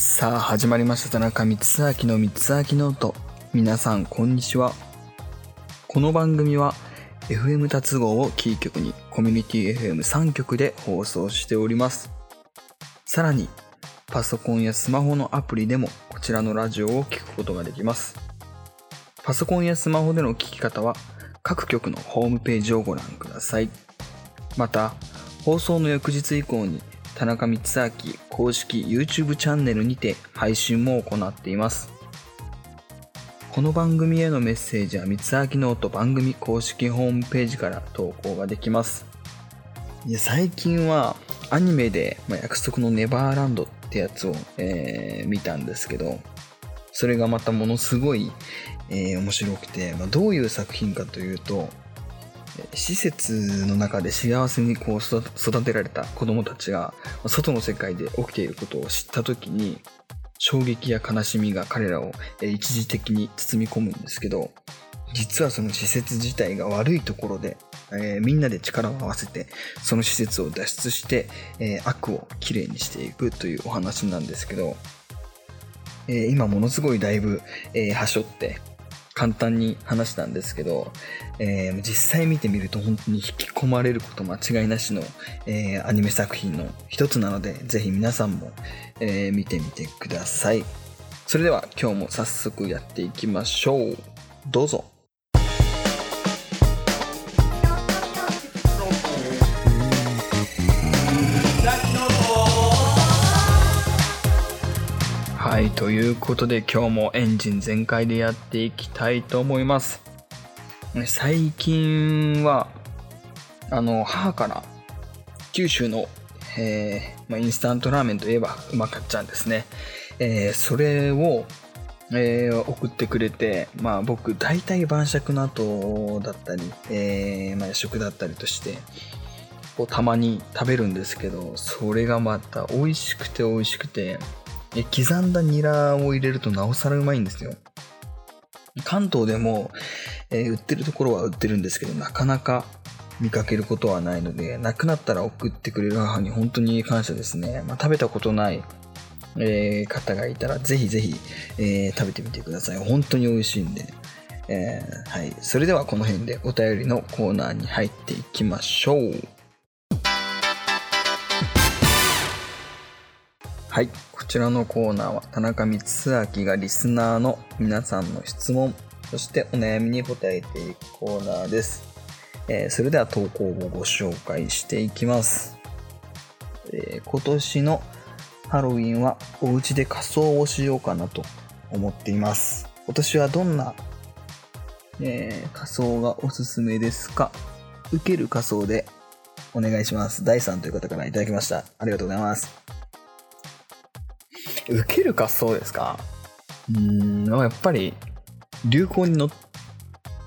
さあ始まりました田中光秋の光秋ノート皆さんこんにちは。この番組は FM 達合をキー局にコミュニティ FM3 局で放送しております。さらにパソコンやスマホのアプリでもこちらのラジオを聴くことができます。パソコンやスマホでの聞き方は各局のホームページをご覧ください。また放送の翌日以降に田中光明公式 YouTube チャンネルにて配信も行っています。この番組へのメッセージは光明ノート番組公式ホームページから投稿ができます。いや最近はアニメで、ま、約束のネバーランドってやつを、えー見たんですけどそれがまたものすごい、えー面白くて、まあ、どういう作品かというと施設の中で幸せにこう育てられた子供たちが外の世界で起きていることを知った時に衝撃や悲しみが彼らを一時的に包み込むんですけど実はその施設自体が悪いところで、えーみんなで力を合わせてその施設を脱出して、えー悪をきれいにしていくというお話なんですけど、えー今ものすごいだいぶ、えー、はしょって簡単に話したんですけど、えー実際見てみると本当に引き込まれること間違いなしの、えーアニメ作品の一つなのでぜひ皆さんも、えー見てみてください。それでは今日も早速やっていきましょう。どうぞ。はいということで今日もエンジン全開でやっていきたいと思います。最近はあの母から九州の、えーまあ、インスタントラーメンといえばうまかっちゃんですね、えーそれを、えー送ってくれて、まあ、僕大体晩酌の後だったり、えーまあ、夜食だったりとしてたまに食べるんですけどそれがまた美味しくて美味しくてえ刻んだニラを入れるとなおさらうまいんですよ。関東でも、えー売ってるところは売ってるんですけどなかなか見かけることはないのでなくなったら送ってくれる母に本当に感謝ですね、まあ、食べたことない、えー方がいたらぜひぜひ、えー食べてみてください。本当に美味しいんで、えーはい、それではこの辺でお便りのコーナーに入っていきましょう。はい、ちらのコーナーは田中光明がリスナーの皆さんの質問、そしてお悩みに答えていくコーナーです。えーそれでは投稿をご紹介していきます。えー今年のハロウィンはお家で仮装をしようかなと思っています。今年はどんな、えー仮装がおすすめですか？受ける仮装でお願いします。第3という方からいただきました。ありがとうございます。受ける仮装ですか？うんやっぱり流行に乗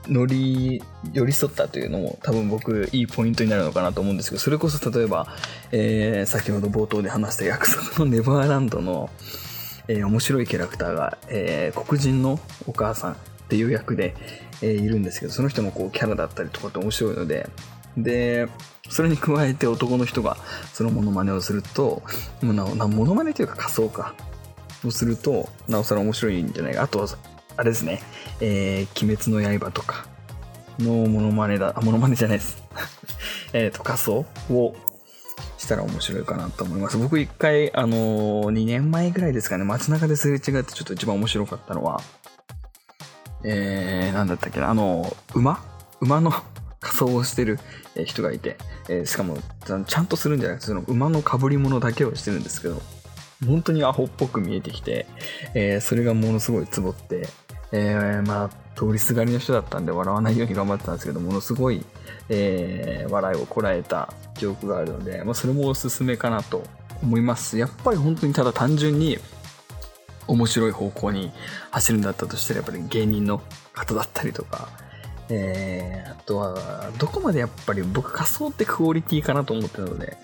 乗り寄り添ったというのも多分僕いいポイントになるのかなと思うんですけどそれこそ例えば、えー先ほど冒頭で話した約束のネバーランドの、えー面白いキャラクターが、えー黒人のお母さんっていう役で、えーいるんですけどその人もこうキャラだったりとかって面白いのででそれに加えて男の人がそのモノマネをするともうななモノマネというか仮想かをするとなおさら面白いんじゃないか。あとはあれですね「えー鬼滅の刃」とかのモノマネだあモノマネじゃないです。えっと仮装をしたら面白いかなと思います。僕一回あのー、2年前ぐらいですかね。街中ですれ違ってちょっと一番面白かったのはえー、なんだったっけな。あの馬？馬の仮装をしてる人がいて、えーしかもちゃんとするんじゃなくてその馬の被り物だけをしてるんですけど本当にアホっぽく見えてきて、えーそれがものすごいツボって、えーまあ通りすがりの人だったんで笑わないように頑張ってたんですけどものすごい、え笑いをこらえた記憶があるので、まあ、それもおすすめかなと思います。やっぱり本当にただ単純に面白い方向に走るんだったとしたらやっぱり芸人の方だったりとか、えーあとはどこまでやっぱり僕仮想ってクオリティかなと思ってるので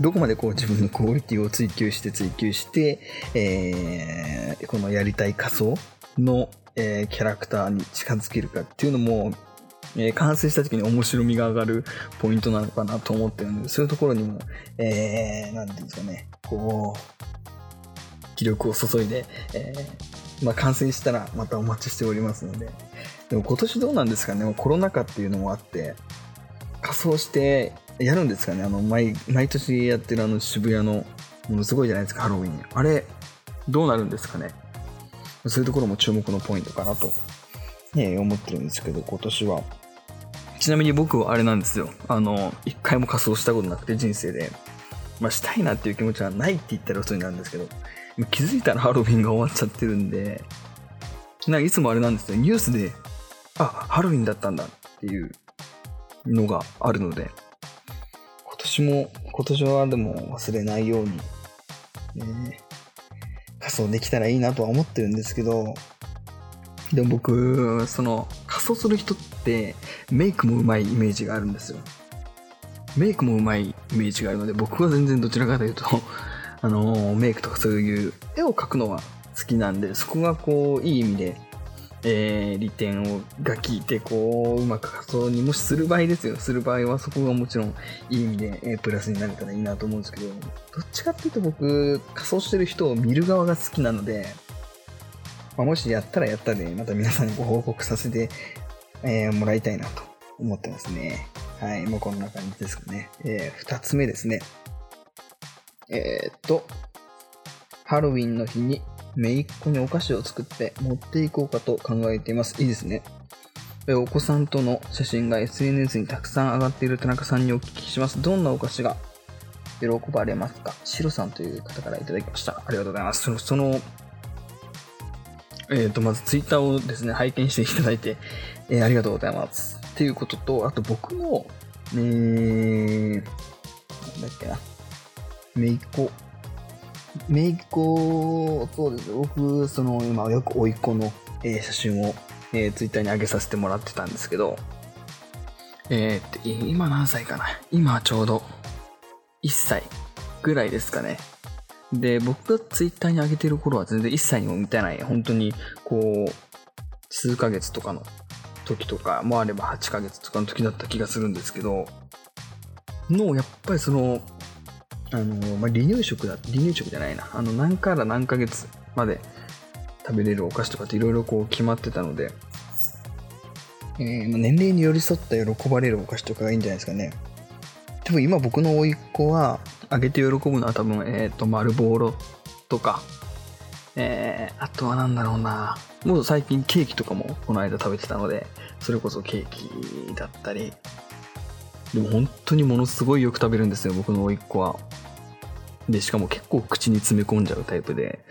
どこまでこう自分のクオリティを追求して追求して、えーこのやりたい仮想の、えーキャラクターに近づけるかっていうのも、えー完成した時に面白みが上がるポイントなのかなと思ってるのでそういうところにも、えー、なんていうんですかねこう気力を注いで、えー、まあ、完成したらまたお待ちしておりますので。でも今年どうなんですかねコロナ禍っていうのもあって、仮装してやるんですかねあの毎、毎年やってるあの渋谷のものすごいじゃないですか、ハロウィン。あれ、どうなるんですかねそういうところも注目のポイントかなと、ね、思ってるんですけど、今年は。ちなみに僕はあれなんですよ。あの、一回も仮装したことなくて人生で。まあ、したいなっていう気持ちはないって言ったら嘘になるんですけど、気づいたらハロウィンが終わっちゃってるんで、なんかいつもあれなんですよ。ニュースで、あ、ハロウィンだったんだっていうのがあるので、今年も、今年はでも忘れないように、ね、仮装できたらいいなとは思ってるんですけど、でも僕、その、仮装する人ってメイクもうまいイメージがあるんですよ。メイクもうまいイメージがあるので、僕は全然どちらかというとあの、メイクとかそういう絵を描くのは好きなんで、そこがこう、いい意味で、えー、利点をが効いて、こう、うまく仮想にもしする場合ですよ。する場合はそこがもちろんいい意味で、えー、プラスになれたらいいなと思うんですけど、どっちかっていうと僕、仮装してる人を見る側が好きなので、まあ、もしやったらやったで、また皆さんにご報告させて、えー、もらいたいなと思ってますね。はい、もうこんな感じですかね。えー、二つ目ですね。えー、っと、ハロウィンの日に姪っ子にお菓子を作って持っていこうかと考えています。いいですね。お子さんとの写真が SNS にたくさん上がっている田中さんにお聞きします。どんなお菓子が喜ばれますか？シロさんという方からいただきました。ありがとうございます。その、えっ、ー、と、まずツイッターをですね、拝見していただいて、えー、ありがとうございます。っていうことと、あと僕の、えー、なんだっけな、めいっ子。めいっ子、そうです。僕、その、今、よく甥っ子の、えー、写真を、えー、ツイッターに上げさせてもらってたんですけど、えー、今何歳かな？今ちょうど1歳ぐらいですかね。で、僕がツイッターに上げてる頃は全然1歳にも満たない、本当に、こう、数ヶ月とかの時とかもあれば8ヶ月とかの時だった気がするんですけど、の、やっぱりその、あの、まあ、離乳食だ、離乳食じゃないな。あの、何から何ヶ月まで食べれるお菓子とかっていろいろこう決まってたので、えー、年齢に寄り添った喜ばれるお菓子とかがいいんじゃないですかね。でも今僕の甥っ子は、あげて喜ぶのは多分、えっ、ー、と、丸ボーロとか、えー、あとは何だろうな。もう最近ケーキとかもこの間食べてたので、それこそケーキだったり、でも本当にものすごいよく食べるんですよ、僕の甥っ子は。で、しかも結構口に詰め込んじゃうタイプで、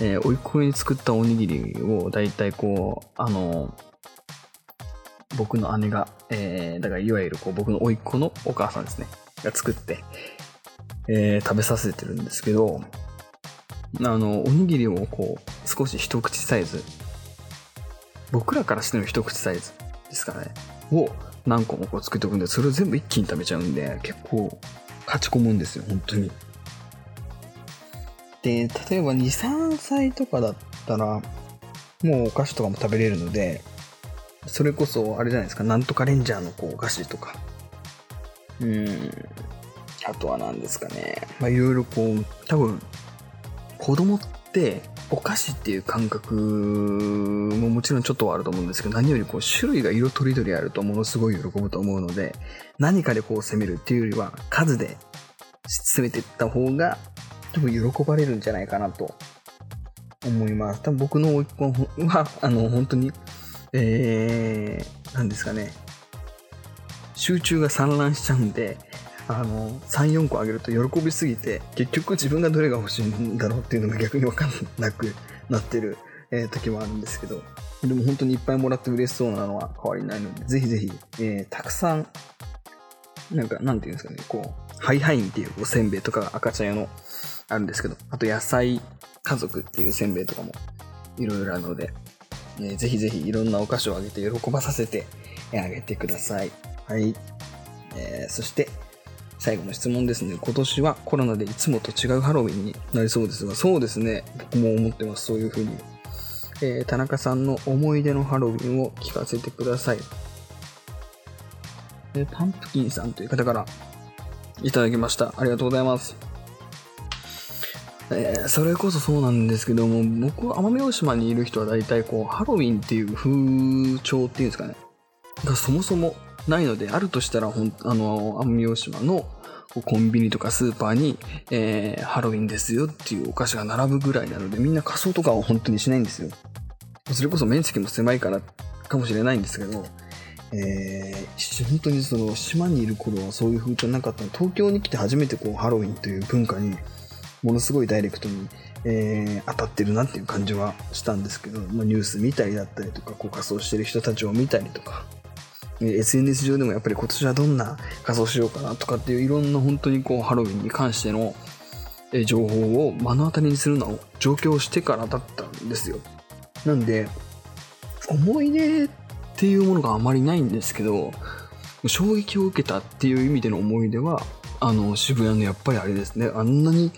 えー、甥っ子に作ったおにぎりを大体こう、あの、僕の姉が、えー、だからいわゆるこう僕の甥っ子のお母さんですね、が作って、えー、食べさせてるんですけど、あの、おにぎりをこう、少し一口サイズ、僕らからしての一口サイズですかね、を何個もこう作っておくんで、それを全部一気に食べちゃうんで、結構勝ち込むんですよ、本当に。で、例えば2、3歳とかだったら、もうお菓子とかも食べれるので、それこそ、あれじゃないですか、なんとかレンジャーのこうお菓子とか、うん、あとは何ですかね、まあいろいろこう、多分、子供ってお菓子っていう感覚ももちろんちょっとはあると思うんですけど、何よりこう種類が色とりどりあるとものすごい喜ぶと思うので、何かでこう攻めるっていうよりは数で攻めていった方が多分喜ばれるんじゃないかなと思います。多分僕の甥っ子は、あの、本当に、えー、何ですかね、集中が散乱しちゃうんで、あの、3、4個あげると喜びすぎて、結局自分がどれが欲しいんだろうっていうのが逆にわかんなくなってる、えー、時もあるんですけど、でも本当にいっぱいもらって嬉しそうなのは変わりないので、ぜひぜひ、えー、たくさん、なんか、なんていうんですかね、こう、ハイハインっていうおせんべいとか赤茶屋のあるんですけど、あと野菜家族っていうせんべいとかもいろいろあるので、えー、ぜひぜひいろんなお菓子をあげて喜ばさせてあげてください。はい。えー、そして、最後の質問ですね。今年はコロナでいつもと違うハロウィンになりそうですが、そうですね。僕も思ってます。そういうふうに。えー、田中さんの思い出のハロウィンを聞かせてください。えー、パンプキンさんという方からいただきました。ありがとうございます。えー、それこそそうなんですけども僕は奄美大島にいる人は大体こうハロウィンっていう風潮っていうんですかねがそもそもないのであるとしたらほんあの奄美大島のコンビニとかスーパーに、えー、ハロウィンですよっていうお菓子が並ぶぐらいなのでみんな仮装とかは本当にしないんですよ。それこそ面積も狭いからかもしれないんですけどえー、本当にその島にいる頃はそういう風潮なかったの東京に来て初めてこうハロウィンという文化にものすごいダイレクトに、えー、当たってるなっていう感じはしたんですけど、まあ、ニュース見たりだったりとかこう仮装してる人たちを見たりとか、SNS 上でもやっぱり今年はどんな仮装しようかなとかっていういろんな本当にこうハロウィンに関しての、情報を目の当たりにするのを上京してからだったんですよ。なんで思い出っていうものがあまりないんですけど衝撃を受けたっていう意味での思い出はあの渋谷のやっぱりあれですね。あんなに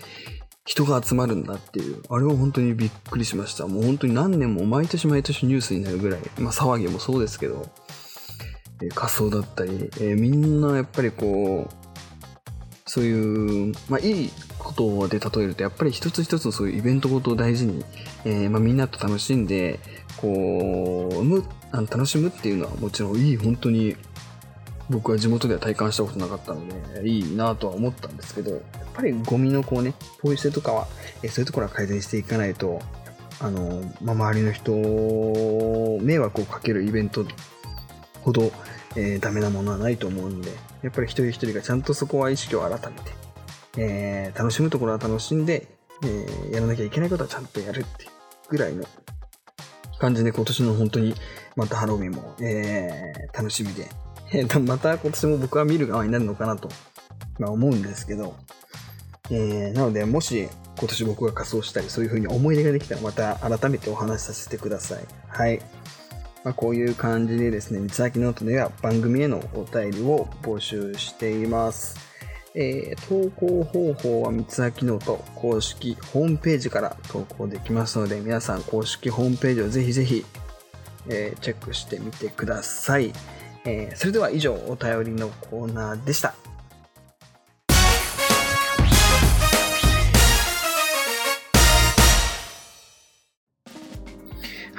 人が集まるんだっていうあれは本当にびっくりしました。もう本当に何年も毎年毎年ニュースになるぐらい、まあ、騒ぎもそうですけど、え、仮装だったり、え、みんなやっぱりこうそういう、まあ、いいことで例えるとやっぱり一つ一つのそういうイベントごとを大事に、えー、まあ、みんなと楽しんでこうむあの楽しむっていうのはもちろんいい本当に僕は地元では体感したことなかったのでいいなとは思ったんですけどやっぱりゴミのこうねポイ捨てとかはえそういうところは改善していかないとあの、まあ、周りの人迷惑をかけるイベントほど、えー、ダメなものはないと思うんでやっぱり一人一人がちゃんとそこは意識を改めて、えー、楽しむところは楽しんで、えー、やらなきゃいけないことはちゃんとやるっていうぐらいの感じで今年の本当にまたハロウィンも、えー、楽しみで、えー、また今年も僕は見る側になるのかなと、まあ、思うんですけど、えー、なのでもし今年僕が仮装したりそういう風に思い出ができたらまた改めてお話しさせてください。はい。まあ、こういう感じでですね、三崎ノートでは番組へのお便りを募集しています。えー、投稿方法は光秋ノート公式ホームページから投稿できますので、皆さん公式ホームページをぜひぜひ、えー、チェックしてみてください。えー、それでは以上、お便りのコーナーでした。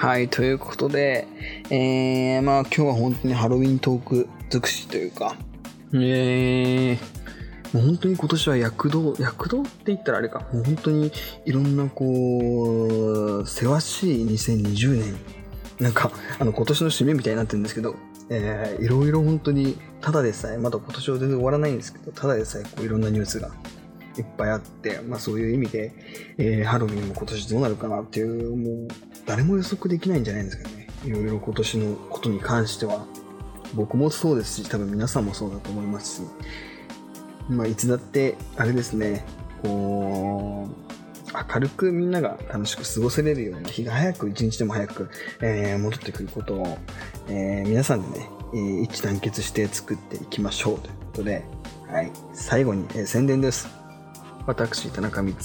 はい、ということで、えー、まあ今日は本当にハロウィントーク尽くしというか、えー、もう本当に今年は躍動、躍動って言ったらあれか、もう本当にいろんなこう、せわしい2020年。なんか、あの今年の締めみたいになってるんですけど、えー、いろいろ本当に、ただでさえ、まだ今年は全然終わらないんですけど、ただでさえこういろんなニュースがいっぱいあって、まあそういう意味で、えー、ハロウィンも今年どうなるかなっていう、もう誰も予測できないんじゃないんですかね。いろいろ今年のことに関しては、僕もそうですし、多分皆さんもそうだと思いますし、まあ、いつだって、あれですね、こう、明るくみんなが楽しく過ごせれるような日が早く、一日でも早く、えー、戻ってくることを、えー、皆さんでね、えー、一致団結して作っていきましょうということで、はい、最後に、え、宣伝です。私、田中光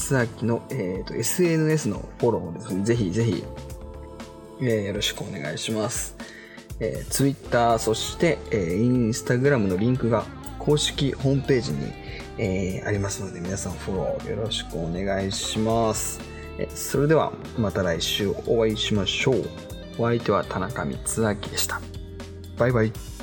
明の、えーと、SNS のフォローをですね、ぜひぜひ、えー、よろしくお願いします。えー、Twitter、そして、えー、Instagram のリンクが公式ホームページに、えー、ありますので皆さんフォローよろしくお願いします。えそれではまた来週お会いしましょう。お相手は田中光明でした。バイバイ。